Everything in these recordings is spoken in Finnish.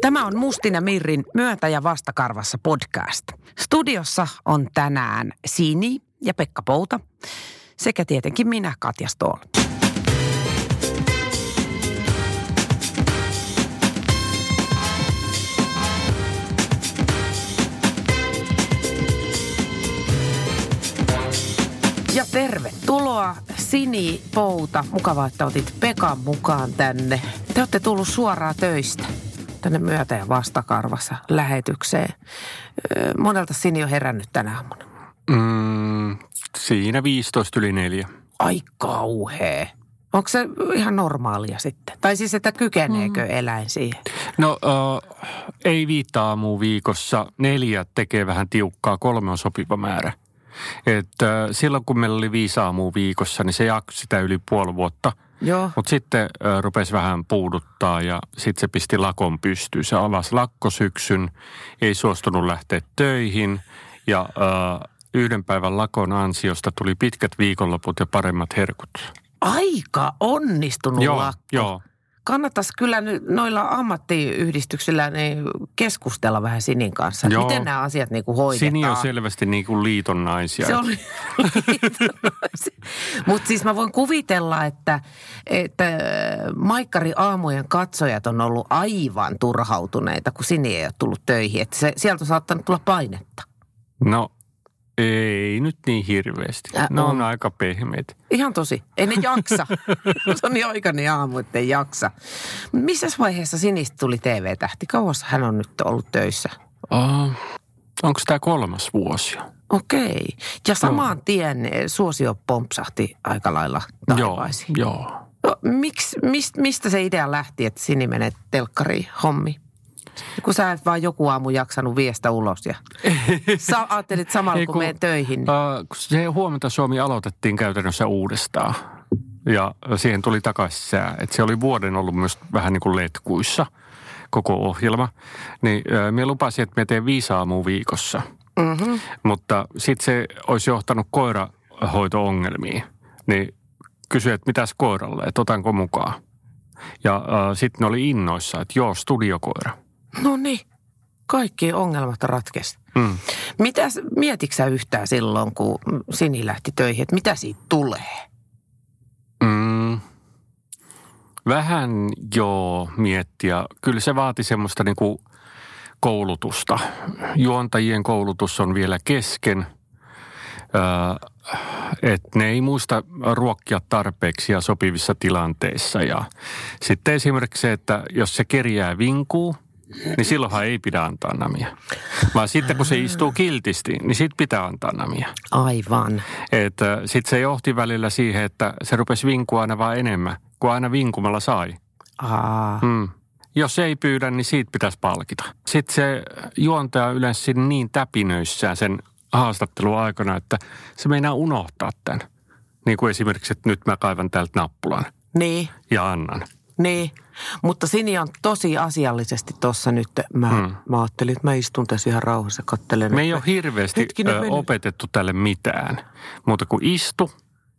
Tämä on Mustin ja Mirrin Myöntä ja vastakarvassa podcast. Studiossa on tänään Sini ja Pekka Pouta sekä tietenkin minä, Katja Stoll. Ja tervetuloa Sini Pouta. Mukavaa, että otit Pekan mukaan tänne. Te olette tullut suoraan töistä tänne myötä ja vastakarvassa lähetykseen. Monelta Sini on herännyt tänä aamuna. Mm, siinä 15 yli neljä. Ai kauhea. Onko se ihan normaalia sitten? Tai siis, että kykeneekö mm. eläin siihen? No äh, ei viittaa aamua viikossa. Neljä tekee vähän tiukkaa, kolme on sopiva määrä. Että silloin kun meillä oli viisi aamua viikossa, niin se jaksoi sitä yli puoli vuotta. Mutta sitten rupesi vähän puuduttaa ja sitten se pisti lakon pystyyn. Se avasi lakkosyksyn, ei suostunut lähteä töihin ja äh, yhden päivän lakon ansiosta tuli pitkät viikonloput ja paremmat herkut. Aika onnistunut Joo, lakko. joo. Kannattaisi kyllä nyt noilla ammattiyhdistyksillä niin keskustella vähän Sinin kanssa. Joo. Miten nämä asiat niin kuin hoidetaan? Sini on selvästi niin kuin liiton naisia. Se oli Mutta siis mä voin kuvitella, että, että Maikkari aamujen katsojat on ollut aivan turhautuneita, kun Sini ei ole tullut töihin. Että se, sieltä on saattanut tulla painetta. No ei nyt niin hirveästi. Äh, ne on, on. aika pehmeitä. Ihan tosi. Ei ne jaksa. se on niin aikainen aamu, että ei jaksa. Missä vaiheessa Sinistä tuli TV-tähti? Kauas hän on nyt ollut töissä? Uh, onko tämä kolmas vuosi? Okei. Ja samaan tien eh, suosio pompsahti aika lailla taivaisiin. Joo, joo. No, miksi, mist, mistä se idea lähti, että Sini menee telkkariin hommi? Kun sä et vaan joku aamu jaksanut viestä ulos ja sä ajattelit samalla Ei, kun, kun- menen töihin. Niin. Uh, se huomenta Suomi aloitettiin käytännössä uudestaan. Ja siihen tuli takaisin sää. Et se oli vuoden ollut myös vähän niin kuin letkuissa koko ohjelma. Niin uh, me lupasin, että me teen viisi aamua viikossa. Mm-hmm. Mutta sitten se olisi johtanut koirahoito-ongelmiin. Niin kysyi, että mitäs koiralle, että otanko mukaan. Ja uh, sitten ne oli innoissa, että joo, studiokoira. No niin, kaikki ongelmat ratkesi. Mm. Mitäs, mietitkö yhtään silloin, kun Sini lähti töihin, että mitä siitä tulee? Mm. Vähän joo miettiä. Kyllä se vaati semmoista niinku koulutusta. Juontajien koulutus on vielä kesken. Öö, että ne ei muista ruokkia tarpeeksi ja sopivissa tilanteissa. Ja sitten esimerkiksi se, että jos se kerjää vinkuu, niin silloinhan ei pidä antaa namia. Vaan sitten kun se istuu kiltisti, niin sitten pitää antaa namia. Aivan. Sitten se johti välillä siihen, että se rupesi vinkua aina vaan enemmän, kuin aina vinkumalla sai. Aa, Mm. Jos ei pyydä, niin siitä pitäisi palkita. Sitten se juontaja on yleensä niin täpinöissään sen haastattelun aikana, että se meinaa unohtaa tämän. Niin kuin esimerkiksi, että nyt mä kaivan täältä nappulan niin, ja annan. Niin. Mutta Sini on tosi asiallisesti tuossa nyt. Mä, Hmm. mä ajattelin, että mä istun tässä ihan rauhassa, kattelen. Me ei ole hirveästi Hetkinen, ö, opetettu tälle mitään, muuta kuin istu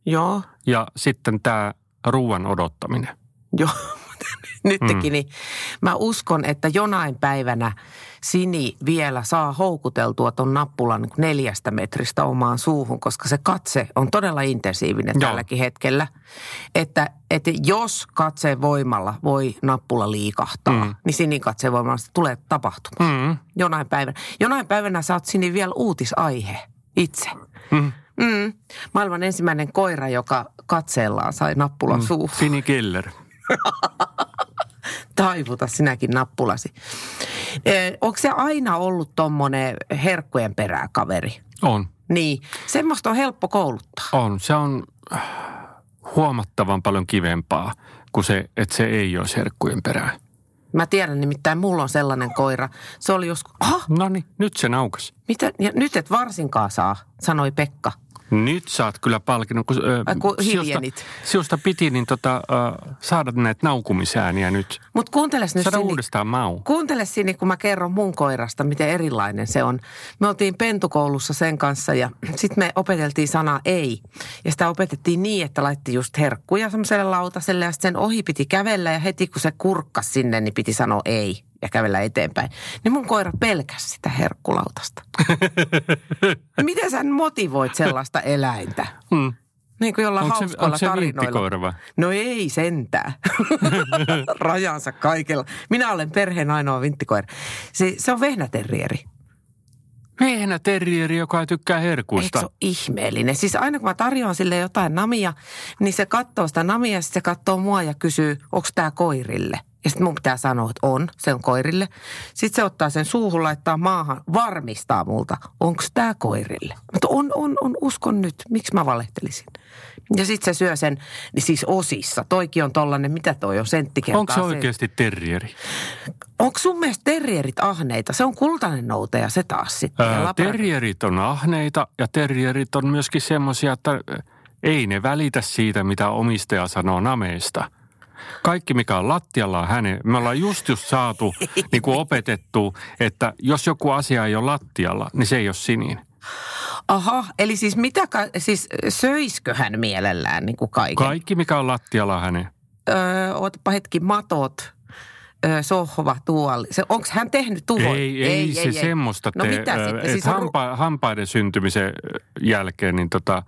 Joo, ja sitten tämä ruoan odottaminen. joo. Nytkin, Mm. niin mä uskon, että jonain päivänä Sini vielä saa houkuteltua ton nappulan niin neljästä metristä omaan suuhun, koska se katse on todella intensiivinen Joo. tälläkin hetkellä. Että, että jos katseen voimalla voi nappula liikahtaa, Mm. niin Sinin katseen voimalla se tulee tapahtumaan. Mm. Jonain päivänä. Jonain päivänä sä oot Sini vielä uutisaihe itse. Mm. Mm. Maailman ensimmäinen koira, joka katseellaan sai nappulan mm. suuhun. Fini Keller. Taivuta sinäkin nappulasi. Onko se aina ollut tommonen herkkujen peräkaveri? On. Niin, semmoista on helppo kouluttaa. On. Se on äh, huomattavan paljon kivempaa kuin se, että se ei ole herkkujen perään. Mä tiedän nimittäin, mulla on sellainen koira. Se oli joskus, ah, No niin, nyt se naukas. mitä, ja nyt et varsinkaan saa, sanoi Pekka. Nyt saat kyllä palkinnon, kun, Ai, kun hiljenit. sinusta piti niin tota, ö, saada näitä naukumisääniä nyt. Mutta kuunteles nyt Sini, uudestaan mau. kuuntele Sini, kun mä kerron mun koirasta, miten erilainen se on. Me oltiin pentukoulussa sen kanssa ja sitten me opeteltiin sanaa ei. Ja sitä opetettiin niin, että laitti just herkkuja semmoiselle lautaselle ja sen ohi piti kävellä ja heti kun se kurkkas sinne, niin piti sanoa ei ja kävellä eteenpäin. Niin mun koira pelkäsi sitä herkkulautasta. Miten sä motivoit sellaista eläintä? Hmm. Niin kuin jollain Onko se, hauskoilla onko se tarinoilla. vinttikoira vai? No ei sentään. Rajansa kaikella. Minä olen perheen ainoa vinttikoira. Se, se on vehnäterrieri. Vehnä terrieri, joka tykkää Eikö herkuista. se ole ihmeellinen? Siis aina kun mä tarjoan sille jotain namia, niin se katsoo sitä namia ja sitten se katsoo mua ja kysyy, onko tämä koirille? Ja sitten mun pitää sanoa, että on, se on koirille. Sitten se ottaa sen suuhun, laittaa maahan, varmistaa multa, onko tämä koirille. Mutta on, on, on, uskon nyt. Miksi mä valehtelisin? Ja sitten se syö sen, niin siis osissa. Toikin on tollanen, mitä toi on, sentti Onko se oikeasti terrieri? Onko sun mielestä terrierit ahneita? Se on kultainen noutaja se taas sitten. Labra- terrierit on ahneita ja terrierit on myöskin semmoisia, että ei ne välitä siitä, mitä omistaja sanoo nameista. Kaikki, mikä on lattialla, on hänen. Me ollaan just just saatu niin kuin opetettu, että jos joku asia ei ole lattialla, niin se ei ole sinin. Aha, eli siis mitä, siis söiskö hän mielellään niin kuin kaiken? Kaikki, mikä on lattialla, on hänen. Öö, ootapa hetki, matot, sohva, tuoli. Se, onko hän tehnyt tuoli? Ei, ei, ei, se ei. semmoista No tee. mitä Ö, sitten? Siis on hampa, hampaiden syntymisen jälkeen niin tota,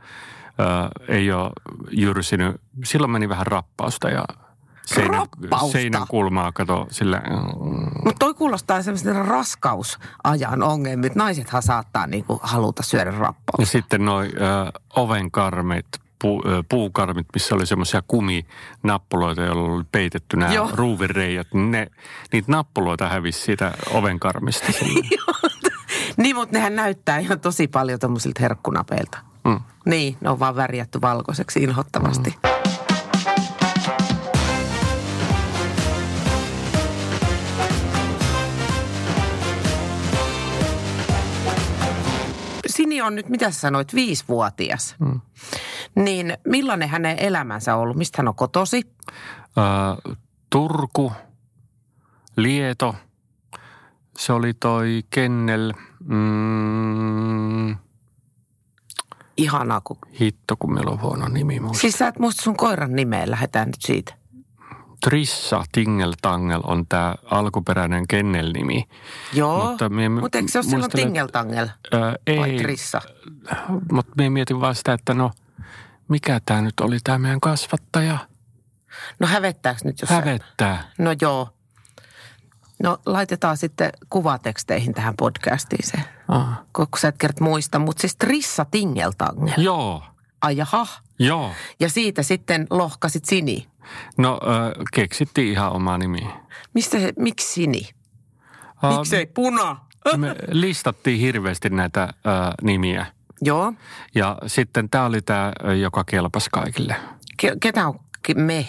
ö, ei ole jyrsinyt. Silloin meni vähän rappausta ja seinän, seinän kulmaa kato sillä. Mutta toi kuulostaa semmoista raskausajan ongelmia. Naisethan saattaa niinku haluta syödä rappausta. Ja sitten noi ö, ovenkarmit, pu, ö, puukarmit, missä oli semmoisia kuminappuloita, joilla oli peitetty nämä Joo. ruuvireijät. niin Ne, niitä nappuloita hävisi siitä ovenkarmista. Niin, mutta nehän näyttää ihan tosi paljon tommosilta herkkunapeilta. Mm. Niin, ne on vaan värjätty valkoiseksi inhottavasti. Mm. Sini on nyt, mitä sä sanoit, viisivuotias. Mm. Niin millainen hänen elämänsä on ollut? Mistä hän on kotosi? Ö, Turku, Lieto, se oli toi Kennel, mm, Ihanaa, kun... hitto kun meillä on huono nimi muista. Siis sä et muista sun koiran nimeä, lähdetään nyt siitä. Trissa Tingeltangel on tämä alkuperäinen Kennel-nimi. Joo, Mutta mie mutta eikö se ole silloin tingeltangel vai ei, trissa? mutta minä mietin vaan sitä, että no mikä tämä nyt oli tämä meidän kasvattaja? No hävettääkö nyt jos Hävettää. No joo. No laitetaan sitten kuvateksteihin tähän podcastiin se, Ah. kun sä et kert muista. Mutta siis Trissa Tingeltangel. Joo, Ai jaha. joo. Ja siitä sitten lohkasit Sini. No ö, keksittiin ihan oma nimi. Mistä se, miksi Sini? Ah, Miksei Puna? Me listattiin hirveästi näitä ö, nimiä. Joo. Ja sitten tämä oli tämä, joka kelpasi kaikille. Ke- ketä on me?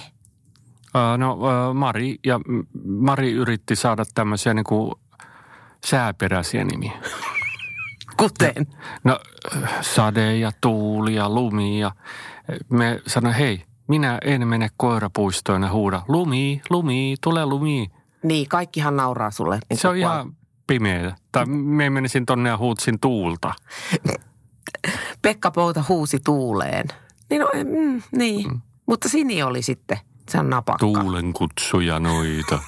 Ö, No ö, Mari, ja Mari yritti saada tämmöisiä niinku sääperäisiä nimiä. Kuten? No ö, sade ja tuuli ja lumi ja me sanoi, hei, minä en mene koirapuistoon ja huuda, lumi, lumi, tule lumi. Niin, kaikkihan nauraa sulle. Niin Se on ihan pimeää. Tai me menisin tonne ja huutsin tuulta. Pekka Pouta huusi tuuleen. Niin, no, mm, niin. Mm. mutta Sini oli sitten, se on napakka. Tuulen kutsuja noita.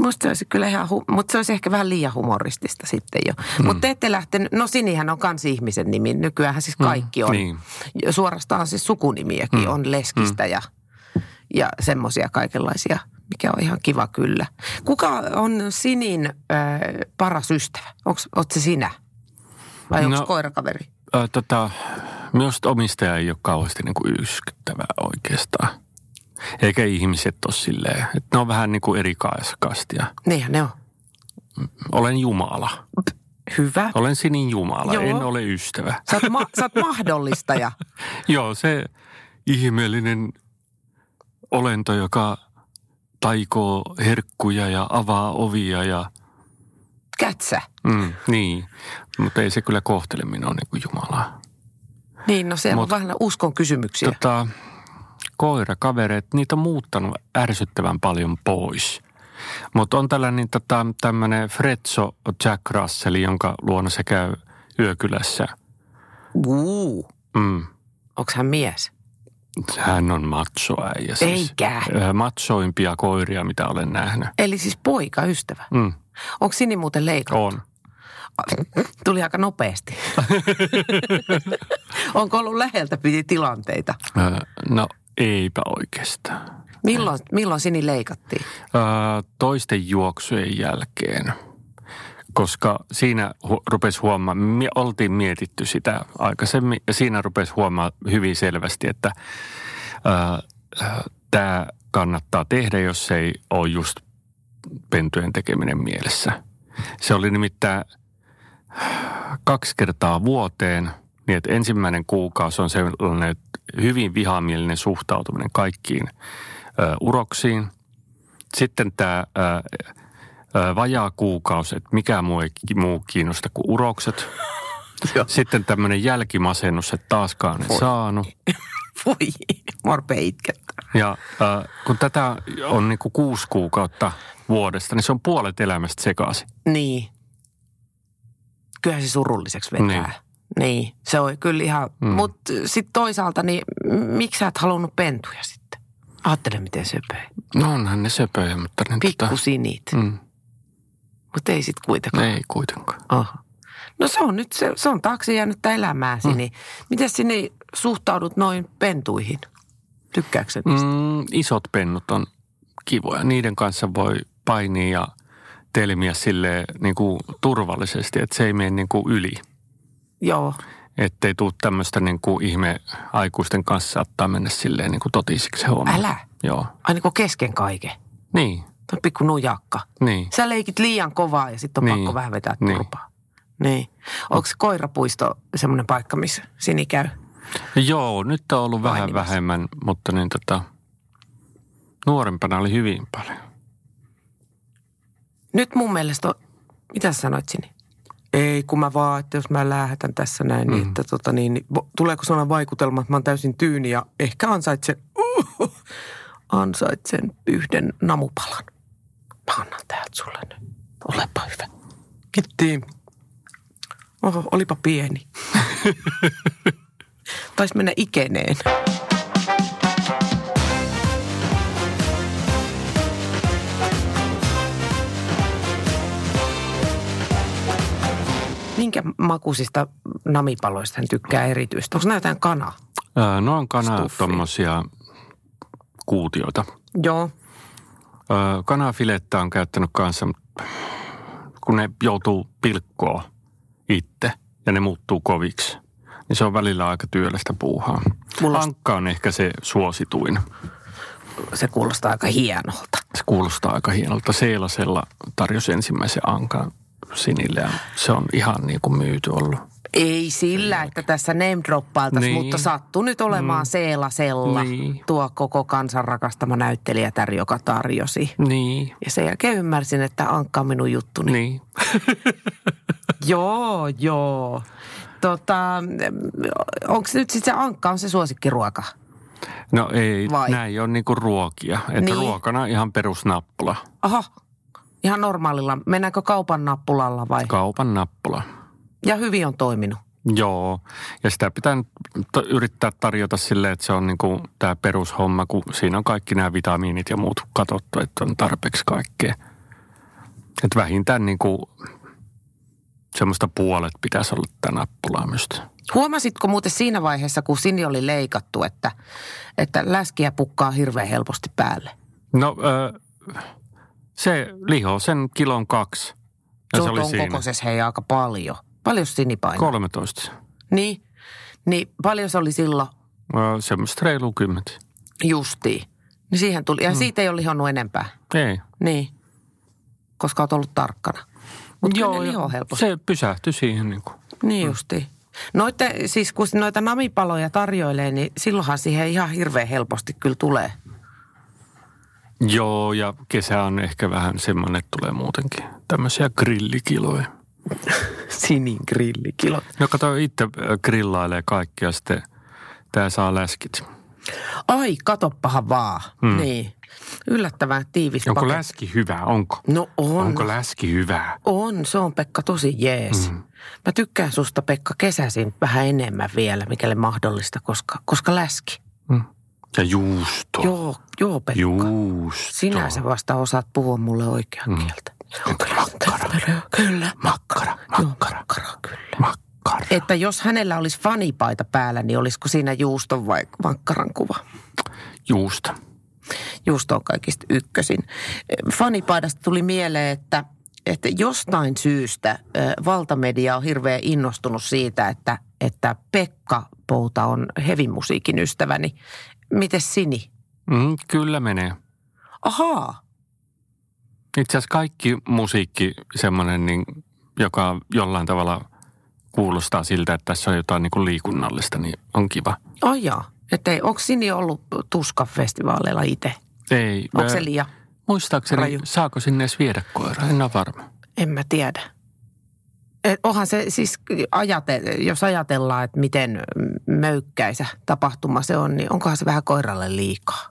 Musta se olisi kyllä ihan, hu- mutta se olisi ehkä vähän liian humoristista sitten jo. Mm. Mutta te ette lähtenyt, no Sinihän on kans ihmisen nimi. Nykyäänhän siis kaikki on. niin. Suorastaan siis sukunimiäkin mm. on Leskistä mm. ja, ja semmoisia kaikenlaisia, mikä on ihan kiva kyllä. Kuka on Sinin äh, paras ystävä? Oletko se sinä? Vai onko No- koirakaveri? Ö, tota, minusta omistaja ei ole kauheasti niin kuin yskyttävä oikeastaan. Eikä ihmiset ole silleen. Että ne on vähän niin kuin eri kastia. Niinhän ne on. Olen Jumala. Hyvä. Olen sinin Jumala, Joo. en ole ystävä. Sä oot, ma- sä oot mahdollistaja. Joo, se ihmeellinen olento, joka taikoo herkkuja ja avaa ovia ja Kätsä. mm, niin. Mutta ei se kyllä kohtele minua niin kuin Jumalaa. Niin, no Mut- on vähän uskon kysymyksiä. Tota, koirakavereet, niitä on muuttanut ärsyttävän paljon pois. Mutta on tällainen tota, tämmöinen Fretso Jack Russell, jonka luona se käy yökylässä. Uu, Mm. onko hän mies? Hän on machoäijä. Siis. Eikä. Ö, Machoimpia koiria, mitä olen nähnyt. Eli siis poika, ystävä. Mm. Onko Sini muuten leikattu? On. Tuli aika nopeasti. Onko ollut läheltä piti tilanteita? No eipä oikeastaan. Milloin, milloin Sini leikattiin? Ö, Toisten juoksujen jälkeen, koska siinä hu- rupesi huomaamaan, me oltiin mietitty sitä aikaisemmin, ja siinä rupesi huomaamaan hyvin selvästi, että tämä kannattaa tehdä, jos ei ole just pentujen tekeminen mielessä. Se oli nimittäin kaksi kertaa vuoteen, niin että ensimmäinen kuukausi on sellainen hyvin vihamielinen suhtautuminen kaikkiin ö, uroksiin. Sitten tämä ö, vajaa kuukausi, että mikä muu ei muu kiinnosta kuin urokset. Sitten tämmöinen jälkimasennus, että taaskaan en saanut. Voi, mä rupeen itkettämään. Ja äh, kun tätä on niin kuin kuusi kuukautta vuodesta, niin se on puolet elämästä sekaisin. Niin. Kyllähän se surulliseksi vetää. Niin. Niin. Se on kyllä ihan, mm. mutta sitten toisaalta, niin miksi sä et halunnut pentuja sitten? Ajattele, miten söpöi. No onhan ne söpöjä, mutta niin Pikkusinit. Mm. mm, Mutta ei sitten kuitenkaan. ei kuitenkaan. Aha. No se on nyt, se, se on taakse jäänyttä elämääsi, mm. niin miten sinne suhtaudut noin pentuihin? Tykkääkö sä niistä? Mm, isot pennut on kivoja. Niiden kanssa voi painia ja telmiä sille niin kuin turvallisesti, että se ei mene niin kuin yli. Joo. Ettei tule tämmöistä niin kuin ihme aikuisten kanssa saattaa mennä silleen niin kuin totisiksi se homma. Älä. Joo. Ai niin kuin kesken kaiken. Niin, Tuo on pikku nujakka. niin. Sä leikit liian kovaa ja sitten on Niin. pakko vähän vetää Niin. turpaa. Niin. Onko koirapuisto semmoinen paikka, missä Sini käy? Joo, nyt on ollut vähän Painimassa. vähemmän, mutta niin tota, nuorempana oli hyvin paljon. Nyt mun mielestä on, mitä sä sanoit Sini? Ei, kun mä vaan, että jos mä lähetän tässä näin, mm. niin että tota niin, niin tuleeko sellainen vaikutelma, että mä oon täysin tyyni ja ehkä ansaitsen, uh, ansaitsen yhden namupalan. Mä annan täältä sulle nyt. Olepa hyvä. Kiitti. Oho, olipa pieni. Taisi mennä ikeneen. Minkä makuisista namipaloista hän tykkää erityisesti? Onko nämä jotain kana? Öö, no on kana Stuffi. tommosia kuutioita. Joo. Öö, kanafilettä on käyttänyt kanssa, kun ne joutuu pilkkoa itse ja ne muuttuu koviksi, niin se on välillä aika työlästä puuhaa. Mulla Ankka on ehkä se suosituin. Se kuulostaa aika hienolta. Se kuulostaa aika hienolta. Seelasella tarjosi ensimmäisen ankan sinille se on ihan niin kuin myyty ollut. Ei sillä, että tässä name droppailtaisiin, Niin. mutta sattuu nyt olemaan mm. Seelasella Niin. tuo koko kansan rakastama näyttelijätär, joka tarjosi. Niin, Ja sen jälkeen ymmärsin, että Ankka on minun juttuni. niin. Joo, joo. Tota, onko nyt sitten se Ankka on se suosikkiruoka? No ei, Vai? näin on niinku ruokia. Että Niin. ruokana ihan perusnappula. Aha, ihan normaalilla. Mennäänkö kaupan nappulalla vai? Kaupan nappula. Ja hyvin on toiminut. Joo, ja sitä pitää yrittää tarjota silleen, että se on niinku tämä perushomma, kun siinä on kaikki nämä vitamiinit ja muut katsottu, että on tarpeeksi kaikkea. Että vähintään niinku semmoista puolet pitäisi olla tämä nappulaa myös. Huomasitko muuten siinä vaiheessa, kun Sini oli leikattu, että, että läskiä pukkaa hirveän helposti päälle? No ö, se liho, sen kilon kaksi. Ja se Sulta oli on siinä. kokoisessa hei aika paljon. Paljon Sini painaa? 13. Niin, niin paljon se oli silloin Ö, semmoista reilu kymmentä. justiin. Niin siihen tuli, ja siitä ei ole lihonnut enempää. Ei. Niin, koska olet ollut tarkkana. Mutta ne lihoo helposti. se pysähtyi siihen niin kuin. Niin justiin. Noitte, siis kun noita namipaloja tarjoilee, niin silloinhan siihen ihan hirveän helposti kyllä tulee. Joo, ja kesä on ehkä vähän semmoinen, että tulee muutenkin tämmöisiä grillikiloja. Sinin grillikilot. No kato, itse äh, grillailee kaikkia, sitten tää saa läskit. Ai, katoppahan vaan. Hmm. Niin. Yllättävän tiivis Onko paketti. läski hyvä? Onko? No on. Onko läski hyvää? On, se on Pekka tosi jees. Mm. Mä tykkään susta Pekka kesäisin vähän enemmän vielä, mikäli mahdollista, koska, koska läski. Ja juusto. Joo, joo Pekka. Juusto. Sinä sä vasta osaat puhua mulle oikeaa mm. kieltä. Joo, kyllä, kyllä, kyllä, makkara, makkara, makkara, kyllä. Makkara. Että jos hänellä olisi fanipaita päällä, niin olisiko siinä juuston vai makkaran kuva? Juusto. Juusto on kaikista ykkösin. Fanipaidasta tuli mieleen, että, että jostain syystä valtamedia on hirveän innostunut siitä, että, että Pekka Pouta on hevimusiikin ystäväni. Miten Sini? Mm, kyllä menee. Ahaa, Itse asiassa kaikki musiikki semmoinen, niin, joka jollain tavalla kuulostaa siltä, että tässä on jotain niin kuin liikunnallista, niin on kiva. ai jaa. Että ei- onko Sini ollut Tuska-festivaaleilla itse? Ei. Onko se liian? Muistaakseni, raju? saako sinne edes viedä koira? En ole varma. En mä tiedä. Et onhan se siis, ajate, jos ajatellaan, että miten möykkäisä tapahtuma se on, niin onkohan se vähän koiralle liikaa?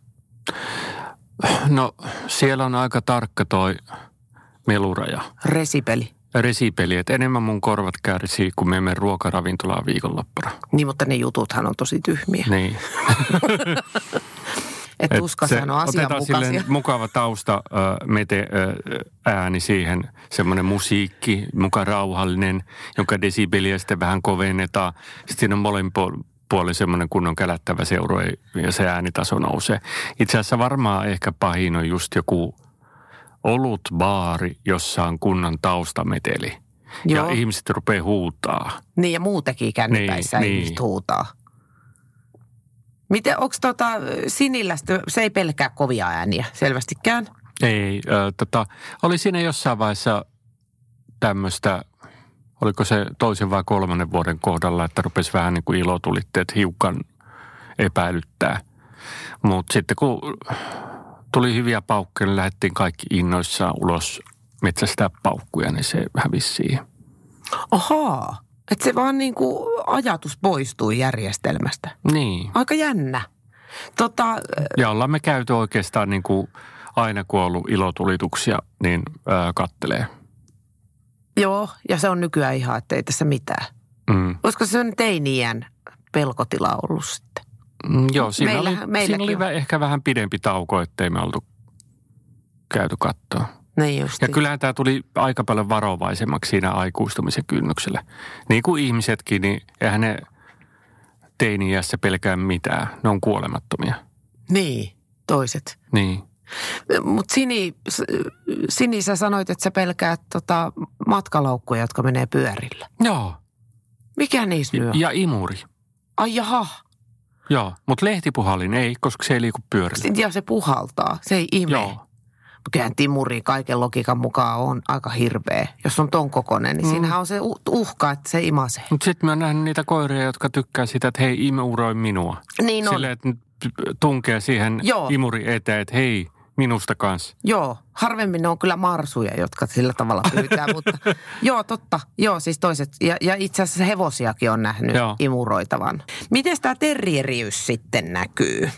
No, siellä on aika tarkka toi meluraja. Resipeli. Resipeli, että enemmän mun korvat kärsii, kun me menen ruokaravintolaan viikonloppuna. Niin, mutta ne jututhan on tosi tyhmiä. Niin. Että Et tuskasehan on otetaan asianmukaisia. mukava tausta äh, mete äh, ääni siihen, semmoinen musiikki, muka rauhallinen, jonka desibeliä sitten vähän kovennetaan. Sitten siinä on molemmin puol- puolin semmoinen kunnon kälättävä seuro ja se äänitaso nousee. Itse asiassa varmaan ehkä pahin on just joku olutbaari, jossa on kunnon taustameteli. Joo. Ja ihmiset rupeaa huutaa. Niin, ja muutenkin kännipäissä Niin, niin, niin. ihmiset huutaa. Miten, onko tota Sinillä, se ei pelkää kovia ääniä selvästikään? Ei, äh, tota, oli siinä jossain vaiheessa tämmöistä, oliko se toisen vai kolmannen vuoden kohdalla, että rupesi vähän niin kuin ilotulitteet hiukan epäilyttää. Mutta sitten kun tuli hyviä paukkuja, niin lähdettiin kaikki innoissaan ulos metsästää paukkuja, niin se hävisi siihen. Ahaa, että se vaan niin kuin ajatus poistui järjestelmästä. Niin. Aika jännä. Tota, Ja ollaan me käyty oikeastaan niin kuin aina kun on ollut ilotulituksia, niin ää, kattelee. joo, ja se on nykyään ihan, että ei tässä mitään. Mm. Olisiko se on teiniän pelkotila ollut sitten? Mm, Joo, siinä Meillähän- oli, siinä oli on. ehkä vähän pidempi tauko, ettei me oltu käyty kattoa. Niin just. Ja kyllähän tämä tuli aika paljon varovaisemmaksi siinä aikuistumisen kynnyksellä. Niin kuin ihmisetkin, niin eihän ne teini-iässä pelkää mitään. Ne on kuolemattomia. Niin, toiset. Niin. Mutta Sini, Sini, sä sanoit, että sä pelkäät tota matkalaukkuja, jotka menee pyörillä. Joo. Mikä niissä lyö? Ja imuri. Ai jaha, Joo, mutta lehtipuhallin ei, koska se ei liiku pyörillä. ja se puhaltaa, se ei ime. Joo. Kyllähän Timuri kaiken logiikan mukaan on aika hirveä. Jos on ton kokonen, niin mm. siinähän on se uh- uhka, että se imasee. Mutta sitten mä oon nähnyt niitä koiria, jotka tykkää sitä, että hei, imuroi minua. Niin on. Silleen, että tunkee siihen Joo. imuri eteen, että hei, minusta kanssa. Joo, harvemmin ne on kyllä marsuja, jotka sillä tavalla pyytää, mutta joo, totta. Joo, siis toiset. Ja, ja itse asiassa hevosiakin on nähnyt joo. imuroitavan. Miten tämä terrieriys sitten näkyy?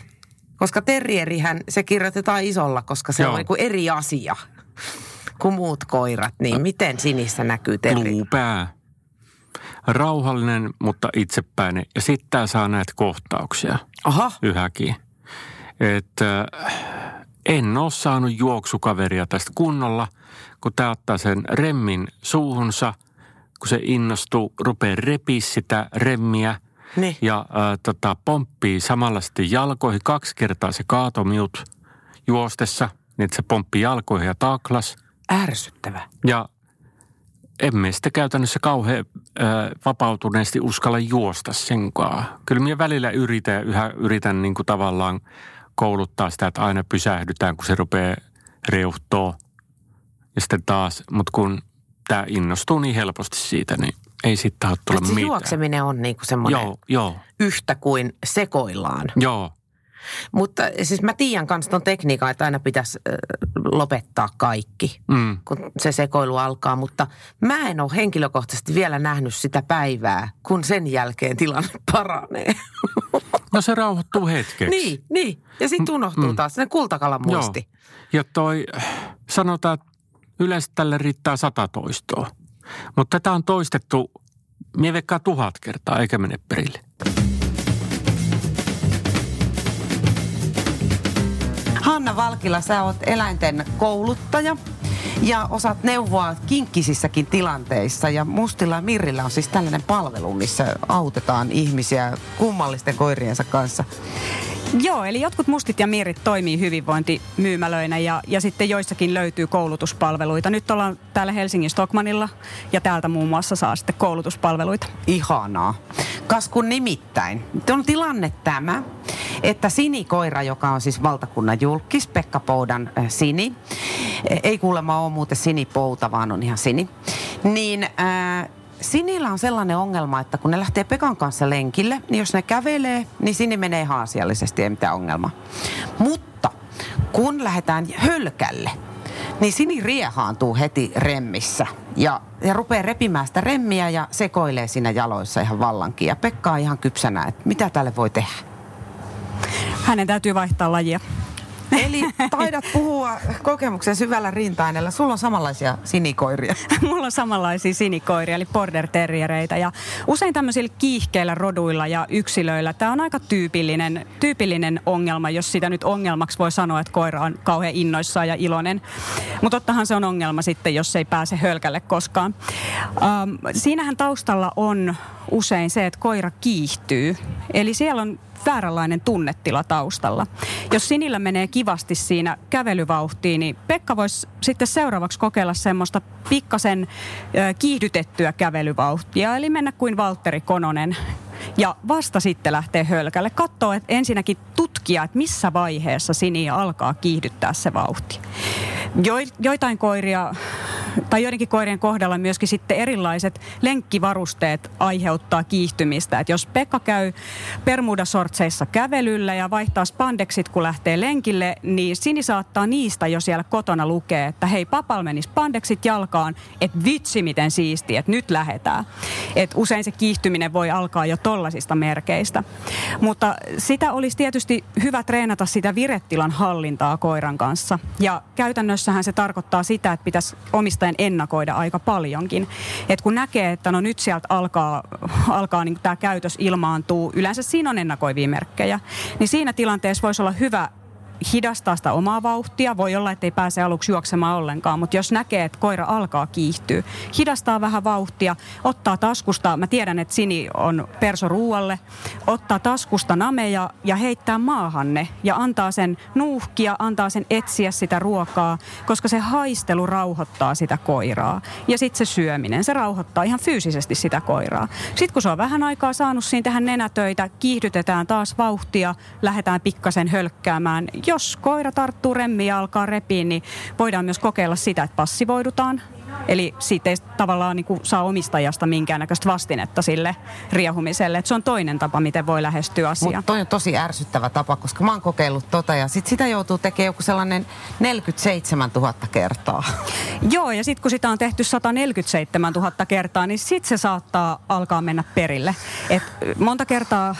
Koska terrierihän, se kirjoitetaan isolla, koska se Joo. on niin kuin eri asia kuin muut koirat. Niin miten sinissä näkyy terri? Luupää. Rauhallinen, mutta itsepäinen. Ja sitten saa näitä kohtauksia Aha, yhäkin. Että en ole saanut juoksukaveria tästä kunnolla, kun tää ottaa sen remmin suuhunsa, kun se innostuu, rupeaa repii sitä remmiä niin. ja äh, tota, pomppii samalla sitten jalkoihin. Kaksi kertaa se kaatomiut juostessa, niin että se pomppii jalkoihin ja taklas. Ärsyttävä. Ja emme sitten käytännössä kauhean äh, vapautuneesti uskalla juosta senkaan. Kyllä minä välillä yritän ja yhä yritän niin kuin tavallaan kouluttaa sitä, että aina pysähdytään, kun se rupeaa reuhtoa. Ja sitten taas, mutta kun tämä innostuu niin helposti siitä, niin ei sitten tahdo tulla se mitään. juokseminen on niin kuin semmoinen Joo, joo, yhtä kuin sekoillaan. joo. Mutta siis mä tiedän kanssa ton tekniikan, että aina pitäisi lopettaa kaikki, Mm. kun se sekoilu alkaa. Mutta mä en ole henkilökohtaisesti vielä nähnyt sitä päivää, kun sen jälkeen tilanne paranee. No se rauhoittuu hetkeksi. niin, niin. Ja sitten unohtuu mm. taas se kultakalan muisti. Joo. Ja toi, sanotaan, että yleensä tälle riittää sata toistoa. Mutta tätä on toistettu, mie tuhat kertaa, eikä mene perille. Hanna Valkila, sä oot eläinten kouluttaja ja osaat neuvoa kinkkisissäkin tilanteissa. Ja Mustilla ja Mirrillä on siis tällainen palvelu, missä autetaan ihmisiä kummallisten koiriensa kanssa. Joo, eli jotkut mustit ja mirit toimii hyvinvointimyymälöinä ja, ja sitten joissakin löytyy koulutuspalveluita. Nyt ollaan täällä Helsingin Stockmanilla ja täältä muun muassa saa sitten koulutuspalveluita. Ihanaa. Kas kun nimittäin. On tilanne tämä, että Sini-koira, joka on siis valtakunnan julkis, Pekka Poudan äh, Sini, ei kuulemma ole muuten Sini-pouta, vaan on ihan Sini, niin äh, Sinillä on sellainen ongelma, että kun ne lähtee Pekan kanssa lenkille, niin jos ne kävelee, niin Sini menee ihan asiallisesti, ei mitään ongelmaa. Mutta kun lähdetään hölkälle, niin Sini riehaantuu heti remmissä ja, ja rupeaa repimään sitä remmiä ja sekoilee siinä jaloissa ihan vallankin. Ja Pekka on ihan kypsänä, että mitä tälle voi tehdä. Hänen täytyy vaihtaa lajia. Eli taidat puhua kokemuksen syvällä rinta Sulla on samanlaisia sinikoiria. Mulla on samanlaisia sinikoiria, eli border terriereitä. Ja usein tämmöisillä kiihkeillä roduilla ja yksilöillä tämä on aika tyypillinen, tyypillinen ongelma, jos sitä nyt ongelmaksi voi sanoa, että koira on kauhean innoissaan ja iloinen. Mutta tottahan se on ongelma sitten, jos ei pääse hölkälle koskaan. Ähm, siinähän taustalla on usein se, että koira kiihtyy. Eli siellä on vääränlainen tunnetila taustalla. Jos Sinillä menee kivasti siinä kävelyvauhtiin, niin Pekka voisi sitten seuraavaksi kokeilla semmoista pikkasen kiihdytettyä kävelyvauhtia, eli mennä kuin Valtteri Kononen ja vasta sitten lähtee hölkälle. Katsoo, että ensinnäkin tutkia, että missä vaiheessa Sini alkaa kiihdyttää se vauhti. Jo, joitain koiria, tai joidenkin koirien kohdalla myöskin sitten erilaiset lenkkivarusteet aiheuttaa kiihtymistä. Että jos Pekka käy Bermudasortseissa kävelyllä ja vaihtaa spandeksit, kun lähtee lenkille, niin Sini saattaa niistä jo siellä kotona lukea, että hei, papal meni spandeksit jalkaan, että vitsi miten siisti, että nyt lähetään. Et usein se kiihtyminen voi alkaa jo tollasista merkeistä. Mutta sitä olisi tietysti hyvä treenata sitä viretilan hallintaa koiran kanssa. Ja käytännössähän se tarkoittaa sitä, että pitäisi omistajan ennakoida aika paljonkin. Et kun näkee, että no nyt sieltä alkaa, alkaa niin tämä käytös ilmaantuu, yleensä siinä on ennakoivia merkkejä, niin siinä tilanteessa voisi olla hyvä hidastaa sitä omaa vauhtia. Voi olla, että ei pääse aluksi juoksemaan ollenkaan, mutta jos näkee, että koira alkaa kiihtyä, hidastaa vähän vauhtia, ottaa taskusta, mä tiedän, että Sini on perso ruualle, ottaa taskusta nameja ja heittää maahanne ja antaa sen nuuhkia, antaa sen etsiä sitä ruokaa, koska se haistelu rauhoittaa sitä koiraa. Ja sitten se syöminen, se rauhoittaa ihan fyysisesti sitä koiraa. Sitten kun se on vähän aikaa saanut siinä tehdä nenätöitä, kiihdytetään taas vauhtia, lähdetään pikkasen hölkkäämään jos koira tarttuu remmiin ja alkaa repiä, niin voidaan myös kokeilla sitä, että passivoidutaan. Eli siitä ei tavallaan niin kuin saa omistajasta minkäännäköistä vastinetta sille riehumiselle. Et se on toinen tapa, miten voi lähestyä asiaa. Mutta toi on tosi ärsyttävä tapa, koska mä oon kokeillut tota ja sit sitä joutuu tekemään joku sellainen 47 000 kertaa. Joo, ja sitten kun sitä on tehty 147 000 kertaa, niin sitten se saattaa alkaa mennä perille. Et monta kertaa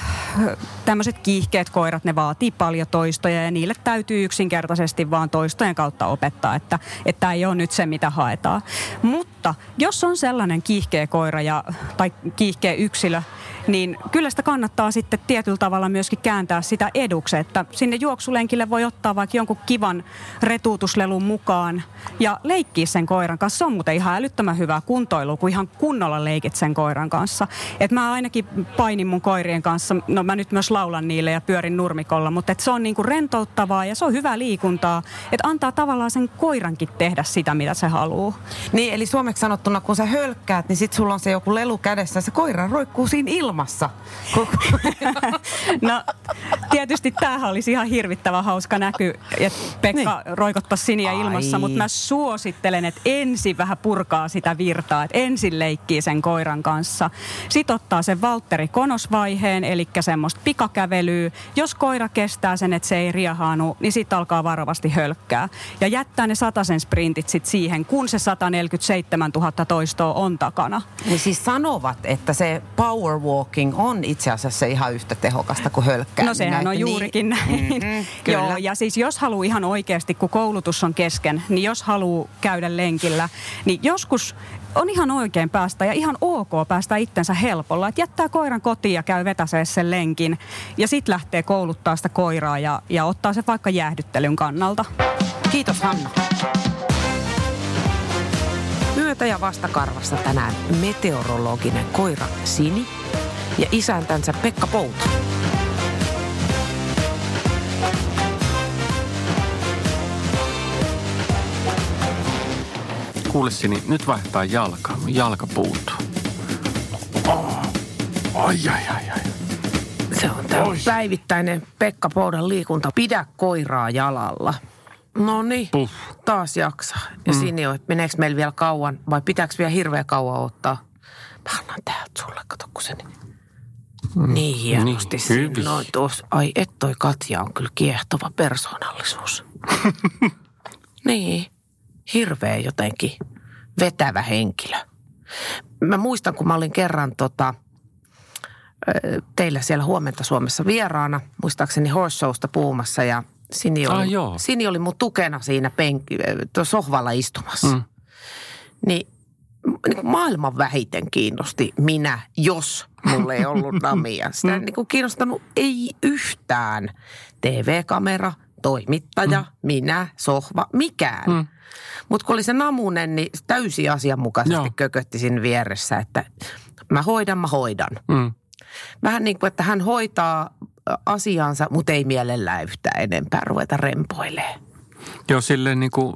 tämmöiset kiihkeät koirat, ne vaatii paljon toistoja ja niille täytyy yksinkertaisesti vaan toistojen kautta opettaa, että tämä ei ole nyt se, mitä haetaan. Mutta jos on sellainen kiihkeä koira ja, tai kiihkeä yksilö, niin kyllä sitä kannattaa sitten tietyllä tavalla myöskin kääntää sitä eduksi, että sinne juoksulenkille voi ottaa vaikka jonkun kivan retuutuslelun mukaan ja leikkiä sen koiran kanssa. Se on muuten ihan älyttömän hyvää kuntoilu, kun ihan kunnolla leikit sen koiran kanssa. Et mä ainakin painin mun koirien kanssa, no mä nyt myös laulan niille ja pyörin nurmikolla, mutta et se on niinku rentouttavaa ja se on hyvää liikuntaa, että antaa tavallaan sen koirankin tehdä sitä, mitä se haluaa. Niin, eli suomeksi sanottuna, kun sä hölkkäät, niin sit sulla on se joku lelu kädessä, se koira roikkuu siinä ilmassa ilmassa. No tietysti tämähän olisi ihan hirvittävän hauska näky, että Pekka niin. roikottaisi siniä Ai. ilmassa, mutta mä suosittelen, että ensin vähän purkaa sitä virtaa, että ensin leikkii sen koiran kanssa. Sitten ottaa sen Valtteri Konosvaiheen, eli semmoista pikakävelyä. Jos koira kestää sen, että se ei riehaanu, niin sitten alkaa varovasti hölkkää. Ja jättää ne sen sprintit sitten siihen, kun se 147 000 toistoa on takana. Niin siis sanovat, että se power walking on itse asiassa ihan yhtä tehokasta kuin hölkkääminen. No sehän on Että juurikin niin, näin. Mm-hmm, kyllä. Joo, ja siis jos haluaa ihan oikeasti, kun koulutus on kesken, niin jos haluaa käydä lenkillä, niin joskus on ihan oikein päästä ja ihan ok päästä itsensä helpolla. Että jättää koiran kotiin ja käy vetäsee sen lenkin ja sitten lähtee kouluttaa sitä koiraa ja, ja ottaa se vaikka jäähdyttelyn kannalta. Kiitos Hanna. Myötä- ja vastakarvassa tänään meteorologinen koira Sini ja isäntänsä Pekka Pouta. Kuule Sini, nyt vaihtaa jalka. Jalka puuttuu. Oh. Ai, ai, ai, ai. Se on tämä päivittäinen Pekka Poudan liikunta. Pidä koiraa jalalla. No niin, taas jaksaa. Ja mm. Sini on, että meneekö meillä vielä kauan vai pitääkö vielä hirveän kauan ottaa? Mä annan täältä sulle, kato kun se niin, niin hienosti Niin, niin, hyvin. no, tuossa, Ai et toi Katja on kyllä kiehtova persoonallisuus. niin, hirveä jotenkin vetävä henkilö. Mä muistan, kun mä olin kerran tota, teillä siellä Huomenta Suomessa vieraana, muistaakseni Horse Showsta puhumassa ja Sini oli, Ah, joo. Sini oli mun tukena siinä penki, sohvalla istumassa. Mm. Niin, niin maailman vähiten kiinnosti minä, jos mulla ei ollut namia. Sitä ei niin kuin kiinnostanut ei yhtään. TV-kamera, toimittaja, minä, sohva, mikään. Mm. Mutta kun oli se namunen, niin täysin asianmukaisesti Joo. kökötti siinä vieressä, että mä hoidan, mä hoidan. Mm. Vähän niin kuin, että hän hoitaa asiansa, mutta ei mielellään yhtään enempää ruveta rempoilemaan. Joo, silleen niin kuin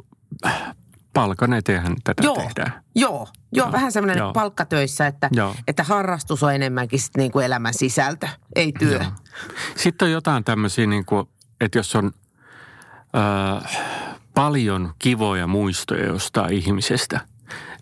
palkan eteenhän tätä Joo, tehdään. joo, joo, vähän semmoinen Joo. palkkatöissä, että, Joo. että harrastus on enemmänkin sit niin kuin elämän sisältö, ei työ. Joo. Sitten on jotain tämmöisiä, niin kuin, että jos on äh, paljon kivoja muistoja jostain ihmisestä,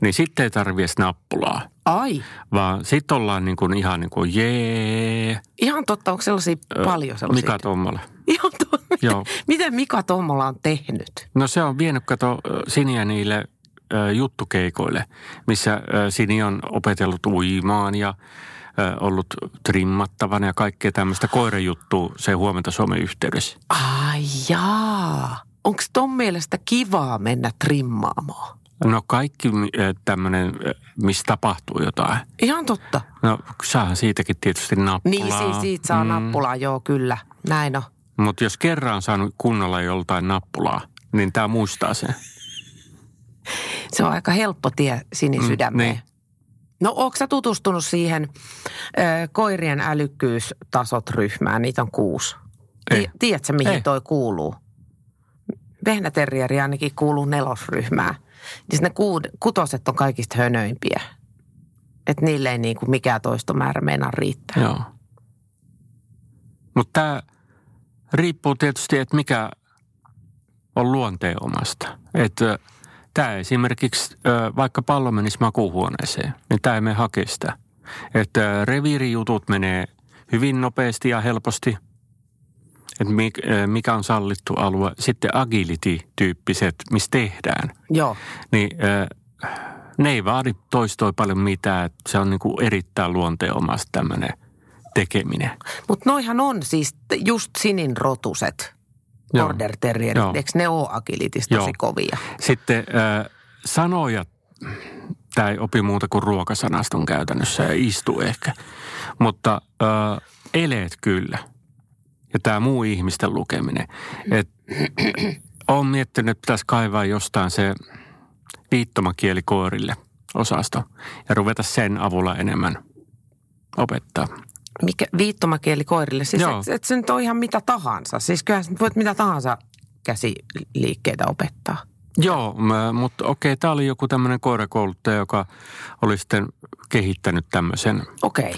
niin sitten ei tarvitse edes nappulaa. Ai, Vaan sitten ollaan niin kuin ihan niin kuin jee. ihan totta, onko sellaisia paljon sellaisia? Mika Tommola. Ihan. Joo. Miten Mika Tommola on tehnyt? No se on vienyt, kato, Siniä niille ö, juttukeikoille, missä ö, Sini on opetellut uimaan ja ö, ollut trimmattavana ja kaikkea tämmöistä koirajuttua se huomenta Suomen yhteydessä. Ai jaa. Onko ton mielestä kivaa mennä trimmaamaan? No kaikki tämmöinen, missä tapahtuu jotain. Ihan totta. No saahan siitäkin tietysti nappulaa. Niin, siis siitä saa mm. nappulaa, joo kyllä. Näin on. Mutta jos kerran on saanut kunnolla joltain nappulaa, niin tämä muistaa sen. Se on aika helppo tie sinisydämeen. Mm, niin. No onko sä tutustunut siihen ö, koirien älykkyystasot ryhmään? Niitä on kuusi. Ei. Ti- tiedätkö, mihin Ei. toi kuuluu? Vehnäterrieri ainakin kuuluu nelosryhmään. Siis ne kuud- kutoset on kaikista hönöimpiä. Että niille ei niinku mikään toistomäärä meinaa riittää. Joo. Mutta tämä riippuu tietysti, että mikä on luonteen omasta. Että tämä esimerkiksi, vaikka pallo menisi makuuhuoneeseen, niin tämä ei mene hakea sitä. Että reviirijutut menee hyvin nopeasti ja helposti. Että mikä on sallittu alue. Sitten agility-tyyppiset, missä tehdään. Joo. Niin ne ei vaadi toistoi paljon mitään. Se on niinku erittäin luonteen omasta tämmöinen tekeminen. Mutta noihan on siis just sinin rotuset. Border terrierit. Eikö ne ole agilitis tosi Joo. kovia? Sitten äh, sanoja, tämä ei opi muuta kuin ruokasanaston käytännössä ja istu ehkä. Mutta äh, eleet kyllä. Ja tämä muu ihmisten lukeminen. Et, olen miettinyt, että pitäisi kaivaa jostain se viittomakieli koirille osasto ja ruveta sen avulla enemmän opettaa. Mikä, viittomakieli koirille. Siis Joo. et, et se nyt on ihan mitä tahansa. Siis kyllähän voit mitä tahansa käsiliikkeitä opettaa. Joo, mä- mutta okei, tämä oli joku tämmöinen koirakouluttaja, joka oli sitten kehittänyt tämmöisen Okei.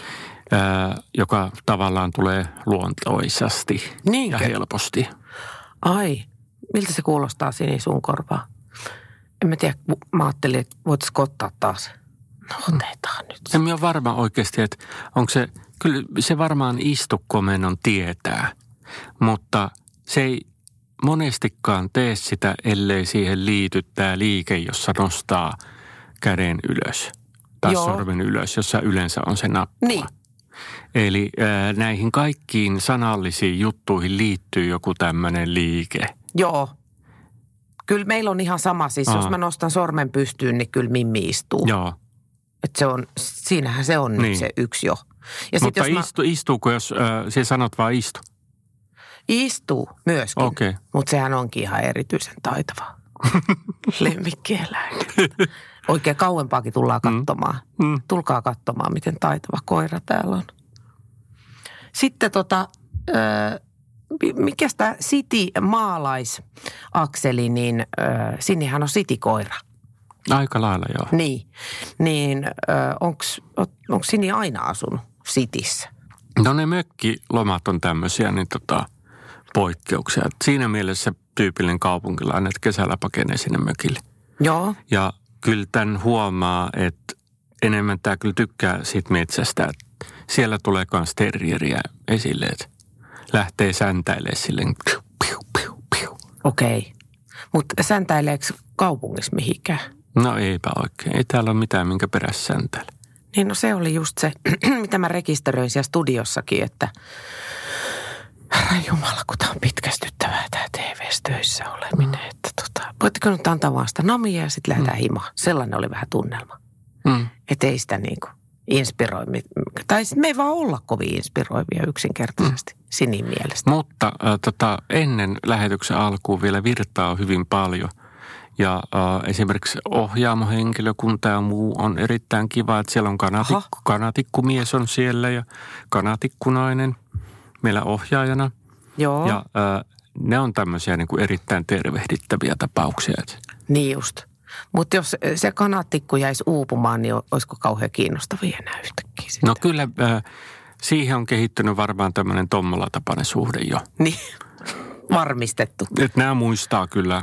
ää, joka tavallaan tulee luontoisasti Niinkö? ja helposti. Ai, miltä se kuulostaa Sini sun korvaa? En mä tiedä, mä ajattelin, että voitaisiko ottaa taas. No otetaan nyt. En ole varma oikeasti, että onko se, kyllä se varmaan istukomennon tietää, mutta se ei monestikaan tee sitä, ellei siihen liity tämä liike, jossa nostaa käden ylös tai Joo. sormen ylös, jossa yleensä on se nappa. Niin. Eli ää, näihin kaikkiin sanallisiin juttuihin liittyy joku tämmöinen liike. Joo. Kyllä meillä on ihan sama. Siis Aa. jos mä nostan sormen pystyyn, niin kyllä Mimmi istuu. Joo. Et se on, siinähän se on. Niin. nyt se yksi jo. Ja Mutta sitten jos mä istu, istuuko, jos äh, sinä sanot vaan istu? istuu myöskin, Okei. mutta sehän onkin ihan erityisen taitava. Lemmikkieläin. Oikein kauempaakin tullaan katsomaan. Mm. Tulkaa katsomaan, miten taitava koira täällä on. Sitten tota, ö, mikä tämä City maalaisakseli, niin ö, Sinihän on City-koira. Aika lailla joo. Niin, niin onko Sini aina asunut Cityssä? No ne mökkilomat on tämmöisiä niin tota, poikkeuksia. Et siinä mielessä tyypillinen kaupunkilainen, että kesällä pakenee sinne mökille. Joo, Ja kyllä tämän huomaa, että enemmän tämä kyllä tykkää siitä metsästä. Siellä tulee myös terrieriä esille, että lähtee säntäilemään silleen. Piu, piu, piu, piu. okei. Mutta säntäileekö kaupungissa mihinkään? No eipä oikein. Ei täällä ole mitään, minkä perässä säntäile. Niin no se oli just se, mitä mä rekisteröin siellä studiossakin, että herra Jumala, kun tämä on pitkästyttävää tämä TV-töissä oleminen. Että tota, voitteko nyt antaa vaan sitä namia ja sitten lähdetään himaan. Sellainen oli vähän tunnelma. Mm. Että ei sitä niin kuin inspiroi. Tai sit me ei vaan olla kovin inspiroivia yksinkertaisesti Sinin mielestä. Mutta äh, tota, ennen lähetyksen alkuun vielä virtaa hyvin paljon. Ja äh, esimerkiksi ohjaamohenkilökunta ja muu on erittäin kiva, että siellä on kanatikku, kanatikkumies on siellä ja kanatikkunainen meillä ohjaajana. Joo, Ja äh, ne on tämmöisiä niin kuin erittäin tervehdittäviä tapauksia. Niin just. Mutta jos se kanattikku jäisi uupumaan, niin olisiko kauhean kiinnostavia enää yhtäkkiä sitten? No kyllä äh, siihen on kehittynyt varmaan tämmöinen Tommola-tapainen suhde jo. Niin, varmistettu. Että nämä muistaa kyllä